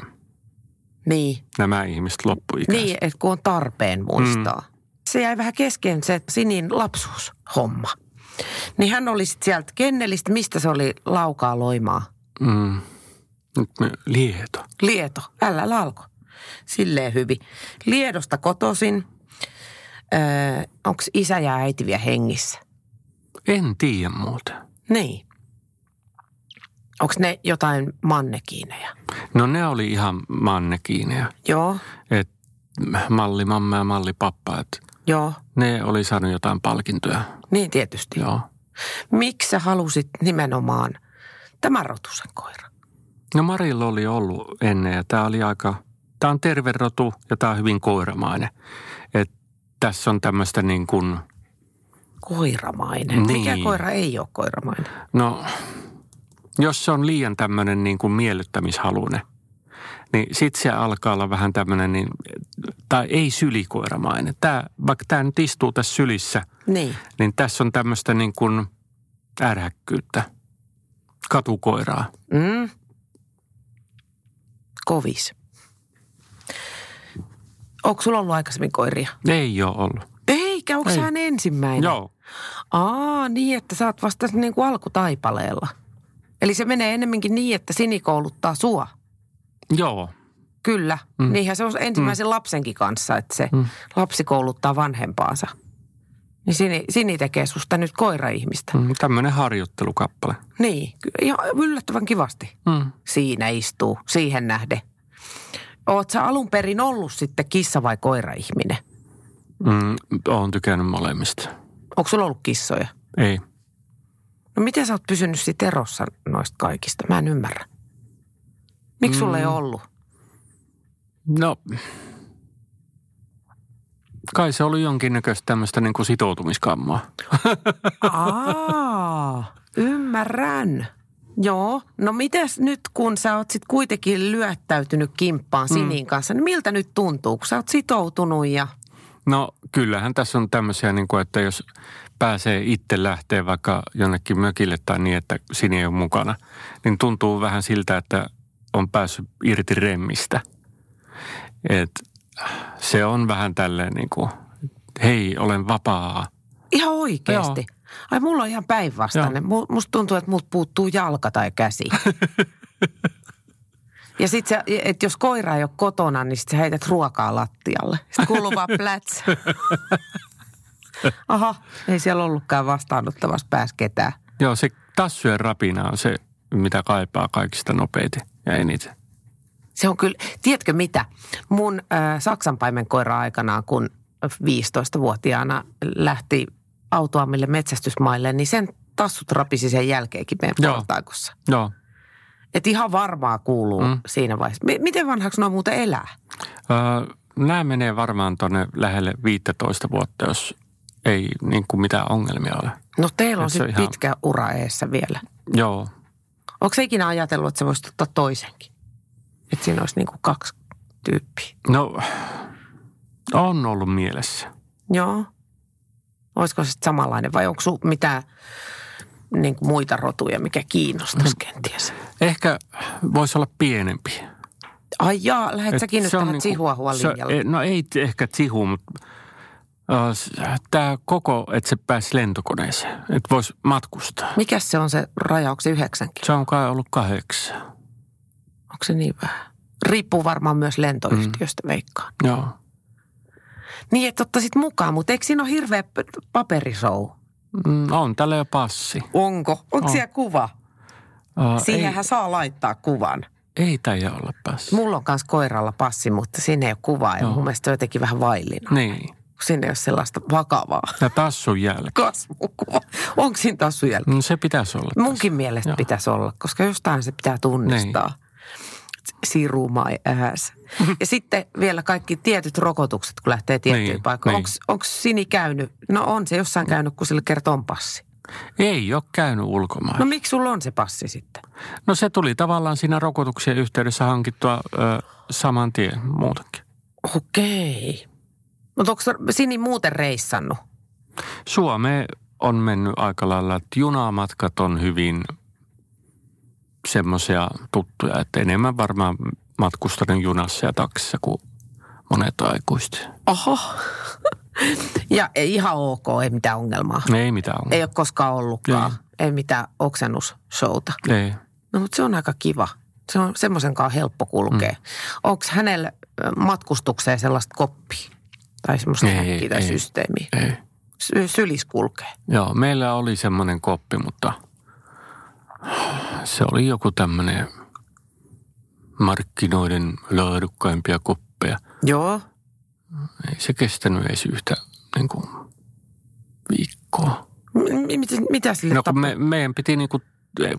Niin, nämä ihmiset loppuikäisesti. niin että kun on tarpeen muistaa. Mm. Se jäi vähän kesken se Sinin lapsuushomma. Niin hän oli sitten sieltä kennelistä, mistä se oli laukaa loimaa? Mm. Nyt me, lieto. Lieto, älä lalko. Silleen hyvin. Liedosta kotosin. Öö, Onko isä ja äiti vielä hengissä? En tiedä muuten. Niin. Onko ne jotain mannekiineja? No ne oli ihan mannekiineja. Joo, Et malli mamma ja malli pappa. Et joo. ne oli saanut jotain palkintoja. Niin tietysti. Joo. Miksi sä halusit nimenomaan tämän rotusen koira? No Marilla oli ollut ennen ja tämä oli aika, tämä on terve rotu ja tämä on hyvin koiramainen. Et tässä on tämmöistä niin kuin, Koiramainen. Niin. Mikä koira ei ole koiramainen? no jos se on liian tämmöinen niin kuin miellyttämishalunen, niin sit se alkaa olla vähän tämmöinen, niin, tai ei sylikoiramainen. Tämä, vaikka tämä nyt istuu tässä sylissä, Niin. niin tässä on tämmöistä niin kuin ärhäkkyyttä, katukoiraa. Mm. Kovis. Onko sulla ollut aikaisemmin koiria? Ei ole ollut. Eikä, onko Ei. ensimmäinen? Joo. Aa, niin, että sä oot vasta niin kuin alkutaipaleella. Eli se menee ennemminkin niin, että Sini kouluttaa sua. Joo. Kyllä. Mm. Mm. Niinhän se on ensimmäisen mm. lapsenkin kanssa, että se mm. Mm. lapsi kouluttaa vanhempaansa. Niin Sini, Sini tekee susta nyt koira-ihmistä. Mm. Mm, tämmöinen harjoittelukappale. Niin, ihan yllättävän kivasti. Mm. Siinä istuu, siihen nähden. Oot sä alun perin ollut sitten kissa- vai koira-ihminen? Mm, olen tykännyt molemmista. Onko sulla ollut kissoja? Ei. No miten sä oot pysynyt sitten erossa noista kaikista? Mä en ymmärrä. Miksi sulla ei Mm. ollut? No, kai se oli jonkinnäköistä tämmöistä niin kuin sitoutumiskammaa. Aa, ymmärrän. Joo, no mites nyt kun sä oot sit kuitenkin lyöttäytynyt kimppaan Sinin kanssa, niin miltä nyt tuntuu, kun sä oot sitoutunut ja... No kyllähän tässä on tämmöisiä, niin kuin, että jos pääsee itse lähteä vaikka jonnekin mökille tai niin, että Sini ei ole mukana, niin tuntuu vähän siltä, että on päässyt irti remmistä. Et se on vähän tälleen niin kuin, hei, olen vapaa. Ihan oikeasti. Ai mulla on ihan päinvastainen. Mu- Musta tuntuu, että multa puuttuu jalka tai käsi. ja sit se, että jos koira ei ole kotona, niin sit sä heität ruokaa lattialle. Sitten kuuluu vaan pläts. Aha, ei siellä ollutkaan vastaanottavassa päässä ketään. Joo, se tassujen rapina on se, mitä kaipaa kaikista nopeiten ja eniten. Se on kyllä, tiedätkö mitä? Mun äh, Saksanpaimen koira aikanaan, kun 15-vuotiaana lähti autoamille metsästysmaille, niin sen tassut rapisi sen jälkeenkin meidän Joo. portaikossa. Joo. Että ihan varmaa kuuluu. Mm. siinä vaiheessa. M- miten vanhaksi nuo muuten elää? Öö, nämä menee varmaan tuonne lähelle 15 vuotta, jos ei niin kuin mitään ongelmia ole. No teillä on sitten ihan- pitkä ura eessä vielä. Joo. Onko se ikinä ajatellut, että se voisi ottaa toisenkin? Että siinä olisi niinku kaksi tyyppiä. No, on ollut mielessä. Joo. Olisiko se samanlainen vai onko sinulla mitään niin kuin muita rotuja, mikä kiinnostaisi kenties? Ehkä voisi olla pienempi. Ai jaa, lähdet Et säkin nyt tähän niinku- Chihuahua se- e- No ei ehkä Chihu, mutta tämä koko, että se pääsi lentokoneeseen, että voisi matkustaa. Mikäs se on se raja, onko se yhdeksänkin? Se on kai ollut kahdeksan. Onko se niin vähän? Riippuu varmaan myös lentoyhtiöstä, mm. veikkaan. Joo. Niin, että ottaisit mukaan, mutta eikö siinä ole hirveä paperisou? Mm, on tällä jo passi. Onko? Onko On. siellä kuva? Uh, Siihenhän saa laittaa kuvan. ei, ei taida olla passi. Mulla on myös koiralla passi, mutta siinä ei ole kuvaa ja mun mielestä se on jotenkin vähän vaillina. Niin. Kun Siinä ei ole sellaista vakavaa Ja tassun jälkeen. kasvukuva. Onko siinä tassu jälkeen? No se pitäisi olla. tässä. Munkin mielestä Joo. pitäisi olla, koska jostain se pitää tunnistaa. Niin. Siru my ass. Ja sitten vielä kaikki tietyt rokotukset, kun lähtee tiettyyn Niin, paikkaan. niin. Onko Sini käynyt? No on se jossain käynyt, kun sille kertoo passi. Ei ole käynyt ulkomailla. No No, miksi sulla on se passi sitten? no se tuli tavallaan siinä rokotuksien yhteydessä hankittua ö, saman tien muutenkin. Okei. Mutta onko Sini muuten reissannut? Suomeen on mennyt aika lailla, että junamatkat on hyvin semmoisia tuttuja, että enemmän varmaan matkustanut junassa ja taksissa kuin monet aikuiset. Oho. ja ei ihan ok, ei mitään ongelmaa. Ei mitään ongelmaa. Ei ole koskaan ollutkaan. Ei. Ei mitään oksennusshowta. Ei. No mutta se on aika kiva. Se on semmoisen kanssa helppo kulkea. Mm. Onko hänellä matkustukseen sellaista koppia? Tai semmoista Ei, häkkiä tai ei. systeemiä? Ei. Sy- sylis kulkee. Joo, meillä oli semmoinen koppi, mutta se oli joku tämmöinen markkinoiden laadukkaimpia koppeja. Joo. Ei se kestänyt edes yhtä niin kuin, viikkoa. M- mit, mitä sille No kun me, meidän piti niin kuin,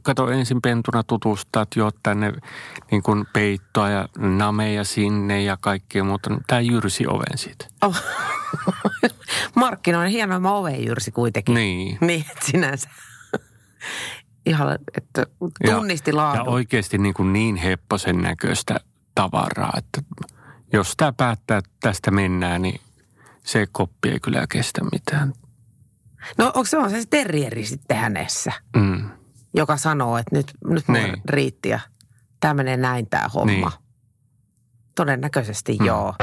kato ensin pentuna tutustaa, että joo, tänne niin kuin peittoa ja nameja sinne ja kaikkea muuta. Tämä jyrsi oven siitä. Oh. Markkinoinen hienoimman ovenjyrsi kuitenkin. Niin. Niin, että sinänsä. Ihan, että tunnisti ja, laadun. ja oikeasti niin, kuin niin hepposen näköistä tavaraa, että jos tämä päättää, että tästä mennään, niin se koppi ei kyllä kestä mitään. No onko se on se terrieri sitten hänessä, Mm. Joka sanoo, että nyt, nyt mulla Niin. riitti ja tämä menee näin tämä homma. Niin. Todennäköisesti Mm. joo.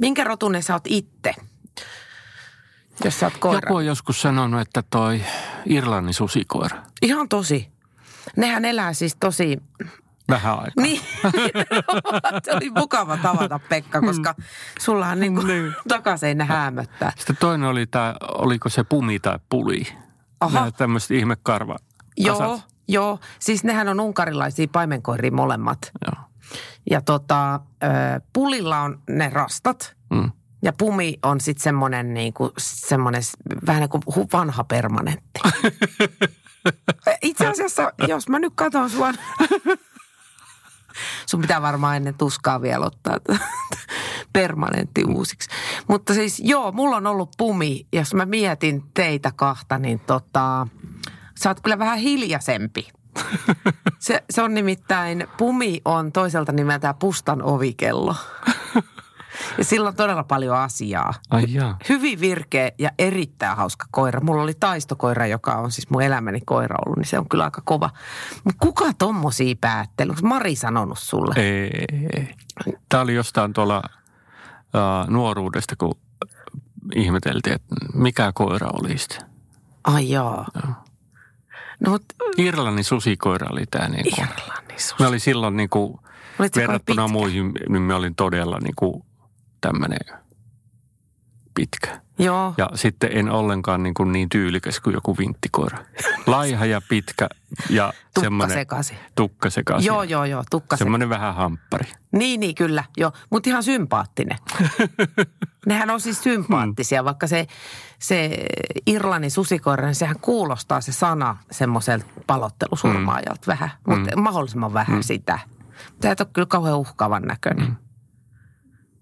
Minkä rotunen sä oot itse? Jos sä oot koira. Joku on joskus sanonut, että toi Irlannin susikoira. Ihan tosi. Nehän elää siis tosi... Vähän aikaa. Niin, se oli mukava tavata Pekka, koska sulla on niin Niin. takaseinä häämöttää. Sitten toinen oli tämä, oliko se pumi tai puli. Aha. Nämä tämmöiset ihmekarva. Joo, joo. Siis nehän on unkarilaisia paimenkoiria molemmat. Joo. Ja tota, pulilla on ne rastat. Mm. Ja pumi on sitten semmoinen niinku, semmoinen s- vähän niin kuin vanha permanentti. Itse asiassa, jos mä nyt katson sua, sun pitää varmaan ennen tuskaa vielä ottaa permanentti uusiksi. Mutta siis joo, mulla on ollut pumi, jos mä mietin teitä kahta, niin tota, sä oot kyllä vähän hiljaisempi. Se, se on nimittäin, pumi on toiselta nimeltään pustan ovikello. Ja sillä on todella paljon asiaa. Ai jaa. Hyvin virkeä ja erittäin hauska koira. Mulla oli taistokoira, joka on siis mun elämäni koira ollut, niin se on kyllä aika kova. Mutta kuka tommosia päätteli? Onko Mari sanonut sulle? Ei. Tämä oli jostain tuolla uh, nuoruudesta, kun ihmeteltiin, että mikä koira oli sitten. Ai jaa. No mut Irlannin susikoira oli tämä. Niin kuin. Irlannin sus. Me oli silloin niin kuin, Olit verrattuna muihin, niin me olin todella niin kuin tämmöinen pitkä. Joo. Ja sitten en ollenkaan niin, kuin niin tyylikäs kuin joku vinttikoira. Laiha ja pitkä ja Tukka semmoinen sekaisin. tukka sekaisin. Joo, joo, joo, tukka. Semmoinen vähän hamppari. Niin, niin, kyllä, joo. Mutta ihan sympaattinen. Nehän on siis sympaattisia, vaikka se, se Irlannin susikoira, niin sehän kuulostaa se sana semmoiselta palottelusurmaajalta vähän, mutta mahdollisimman vähän sitä. Tämä ei ole kyllä kauhean uhkaavan näköinen.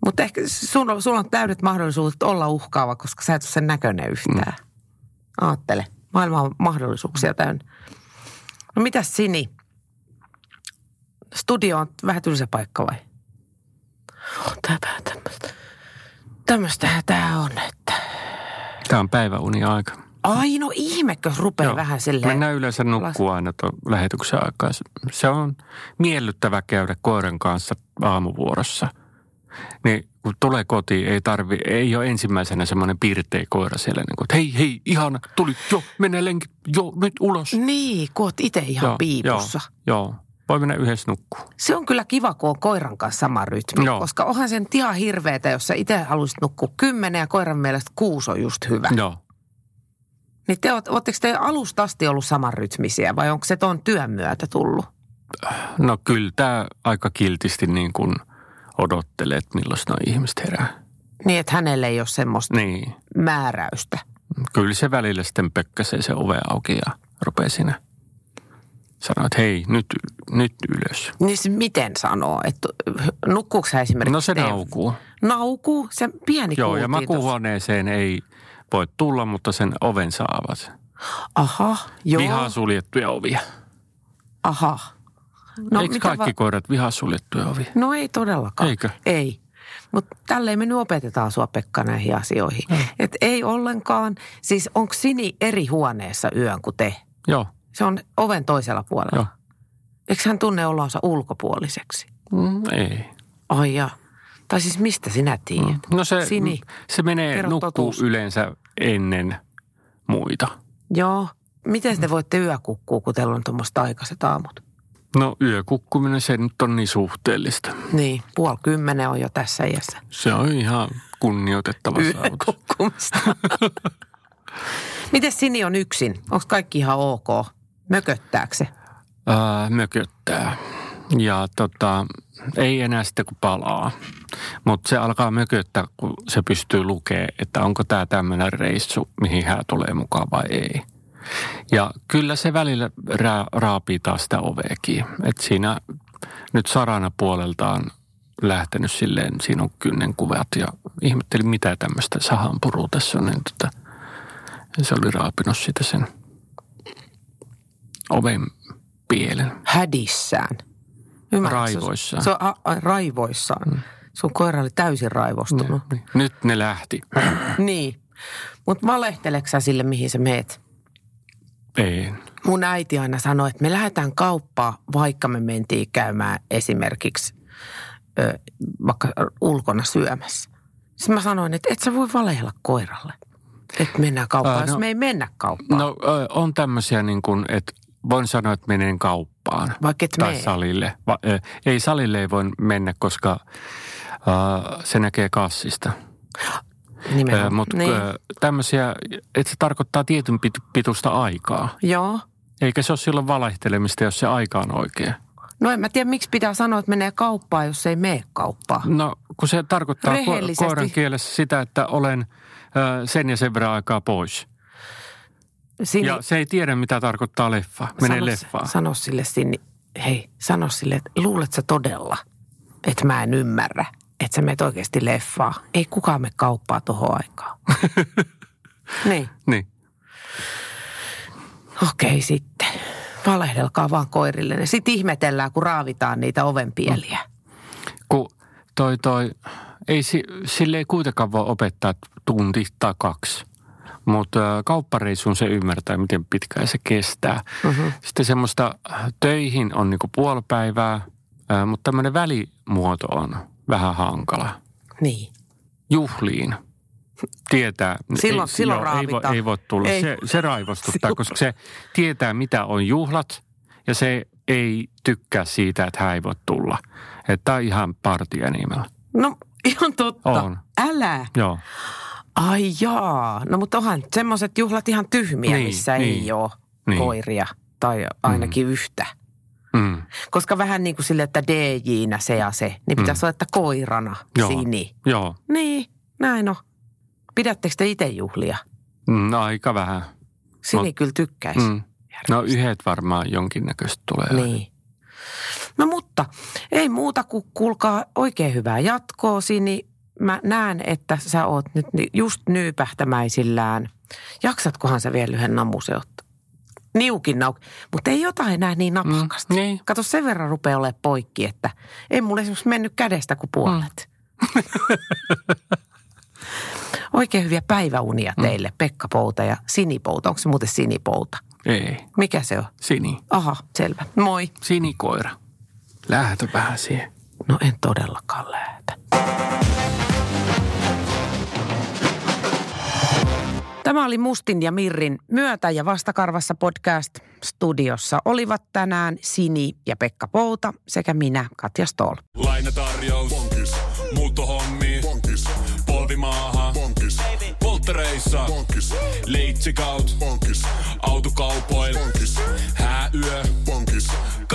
Mutta ehkä sun, on- sulla on täydet mahdollisuudet olla uhkaava, koska sä et ole sen näköinen yhtään. Aattele. Maailma on mahdollisuuksia täynnä. No mitäs Sini? Studio on vähän tylsä paikka vai? Tämä tämmöistä. Tämmöistähän tämä on, että... Tämä on päiväuni aika. Ai no ihmekö rupeaa Joo. vähän silleen... Mennään yleensä nukkuu aina tuon lähetyksen aikaa. Se on miellyttävä käydä koiran kanssa aamuvuorossa. Niin kun tulee kotiin, ei tarvi, ei ole ensimmäisenä semmoinen pirteä koira siellä. Niin kuin, että hei, hei, ihana, tuli, jo, mene lenkit, jo, nyt ulos. Niin, kun oot itse ihan Joo, piipussa. Joo, joo, voi mennä yhdessä nukkuu. Se on kyllä kiva, kun on koiran kanssa sama rytmi. Joo. Koska onhan sen ihan hirveetä, jos sä itse haluaisit nukkua kymmenen ja koiran mielestä kuusi on just hyvä. Joo. Niin te, oot- ootteko te alusta asti ollut samanrytmisiä vai onko se tuon työn myötä tullut? No kyllä tämä aika kiltisti niin kuin odottelee, että milloin nuo ihmiset herää. Niin, että hänelle ei ole semmoista Niin. määräystä. Kyllä se välillä sitten pökkäsee se ove auki ja rupeaa siinä sanoa, että hei, nyt, nyt ylös. Niin se miten sanoo? Että nukkuuko sä esimerkiksi? No se Steve? naukuu. Naukuu? Se pieni Joo, ja tossa. makuuhuoneeseen ei voi tulla, mutta sen oven saavat. Aha, joo. Vihaa suljettuja ovia. Aha. No, Eikö kaikki koirat vihaa suljettuja ovia? No ei todellakaan. Eikö? Ei. Mutta tälleen me nyt opetetaan sua Pekka näihin asioihin. Mm. Et ei ollenkaan. Siis onko Sini eri huoneessa yön kuin te? Joo, Se on oven toisella puolella. joo. Eikö hän tunne olonsa ulkopuoliseksi? Mm, ei. Ai ja. Tai siis mistä sinä tiedät? No se, Sini, se menee nukkuu totuus. yleensä ennen muita. Joo. Miten te voitte yökukkua, kun teillä on tuommoista aikaiset aamut? No yökukkuminen, se nyt on niin suhteellista. Niin, puoli kymmenen on jo tässä iässä. Se on ihan kunnioitettava saavutus. Miten Sini on yksin? Onko kaikki ihan ok? Mököttääkö se? Ää, mököttää. Ja tota, ei enää sitten kun palaa. Mutta se alkaa mököttää, kun se pystyy lukemaan, että onko tämä tämmöinen reissu, mihin hän tulee mukaan vai ei. Ja kyllä se välillä ra- raapii taas sitä oveekin. Että siinä nyt sarana puolelta on lähtenyt silleen, siinä on kynnenkuvat ja ihmettelin mitä tämmöistä sahanpurua tässä on. Niin tota, se oli raapinut sitä sen oven pielen. Hädissään. Ymmärrätkö? Raivoissaan. Se on, a, a, raivoissaan. Sun koira oli täysin raivostunut. Niin. Nyt ne lähti. Niin. Mutta valehteleksä sä sille, mihin sä meet? Ei. Mun äiti aina sanoi, että me lähdetään kauppaan, vaikka me mentiin käymään esimerkiksi ö, vaikka ulkona syömässä. Sitten mä sanoin, että et sä voi valehella koiralle, että mennään kauppaan, jos no- me ei mennä kauppaan. No on tämmöisiä niin kuin, että voin sanoa, että menen kauppaan. Vaikka et Tai salille. Va, ö, ei salille ei voi mennä, koska ö, se näkee kassista. Nimenomaan. Mutta niin. tämmöisiä, että se tarkoittaa tietyn pit- pituista aikaa. Joo. Eikä se ole silloin valehtelemista, jos se aika on oikea. No en mä tiedä, miksi pitää sanoa, että menee kauppaan, jos ei mene kauppaan. No, kun se tarkoittaa ko- koiran kielessä sitä, että olen ö, sen ja sen verran aikaa pois. Sini, Ja se ei tiedä, mitä tarkoittaa leffa. Menee sano, leffaan. Sano sille Sini, hei, sano sille, että luulet sä todella, että mä en ymmärrä, että sä meet oikeasti leffaa. Ei kukaan me kauppaa tohon aikaan. niin, Niin. okei sitten. Valehdelkaa vaan koirille. Sitten ihmetellään, kun raavitaan niitä ovenpieliä. Kun toi toi, ei si, sille ei kuitenkaan voi opettaa tunti tai kaksi. Mutta kauppareissuun se ymmärtää, miten pitkään se kestää. Mm-hmm. Sitten semmoista töihin on niinku puolipäivää, mutta tämmöinen välimuoto on vähän hankala. Niin. Juhliin tietää. Silloin, ei, silloin joo, ei, voi, ei voi tulla. Ei. Se, se raivostuttaa, Silloin. koska se tietää, mitä on juhlat ja se ei tykkää siitä, että hän ei voi tulla. Että tämä on ihan party animal. No ihan totta. On. Älä. Joo. Ai jaa. No mutta onhan semmoiset juhlat ihan tyhmiä, Niin, missä niin, ei ole niin. koiria. Tai ainakin mm. yhtä. Mm. Koska vähän niin kuin sille, että DJ-nä se ja se, niin pitäisi olla, että koirana Joo. Sini. Joo. Niin, näin on. Pidättekö te itse juhlia? Mm, aika vähän. Sini Mut- kyllä tykkäisi. Mm. No yhdet varmaan jonkinnäköistä tulee. Niin. No mutta ei muuta kuin kuulkaa oikein hyvää jatkoa, Sini. Mä näen, että sä oot nyt just nyypähtämäisillään. Jaksatkohan sä vielä yhden namusen ottaa? Niukin nauk. Mutta ei jotain enää niin napakasta. Mm, niin. Kato, sen verran rupeaa olemaan poikki, että ei mulle esimerkiksi mennyt kädestä kuin puolet. Mm. Oikein hyviä päiväunia teille, Pekka Pouta ja Sini Pouta. Onko se muuten Sini Pouta? Ei. Mikä se on? Sini. Aha, selvä. Moi. Sinikoira. Lähtö vähän siihen. No en todellakaan lähetä. Tämä oli Mustin ja Mirrin myötä ja vastakarvassa podcast studiossa olivat tänään Sini ja Pekka Pouta sekä minä Katja Stoll. Lainatarjous. Bonkis. Muuttohommi. Bonkis. Polvimaaha. Bonkis. Polttereissa. Bonkis. Leitsikaut. Bonkis. Autokaupoil. Bonkis. Hääyö. Bonkis.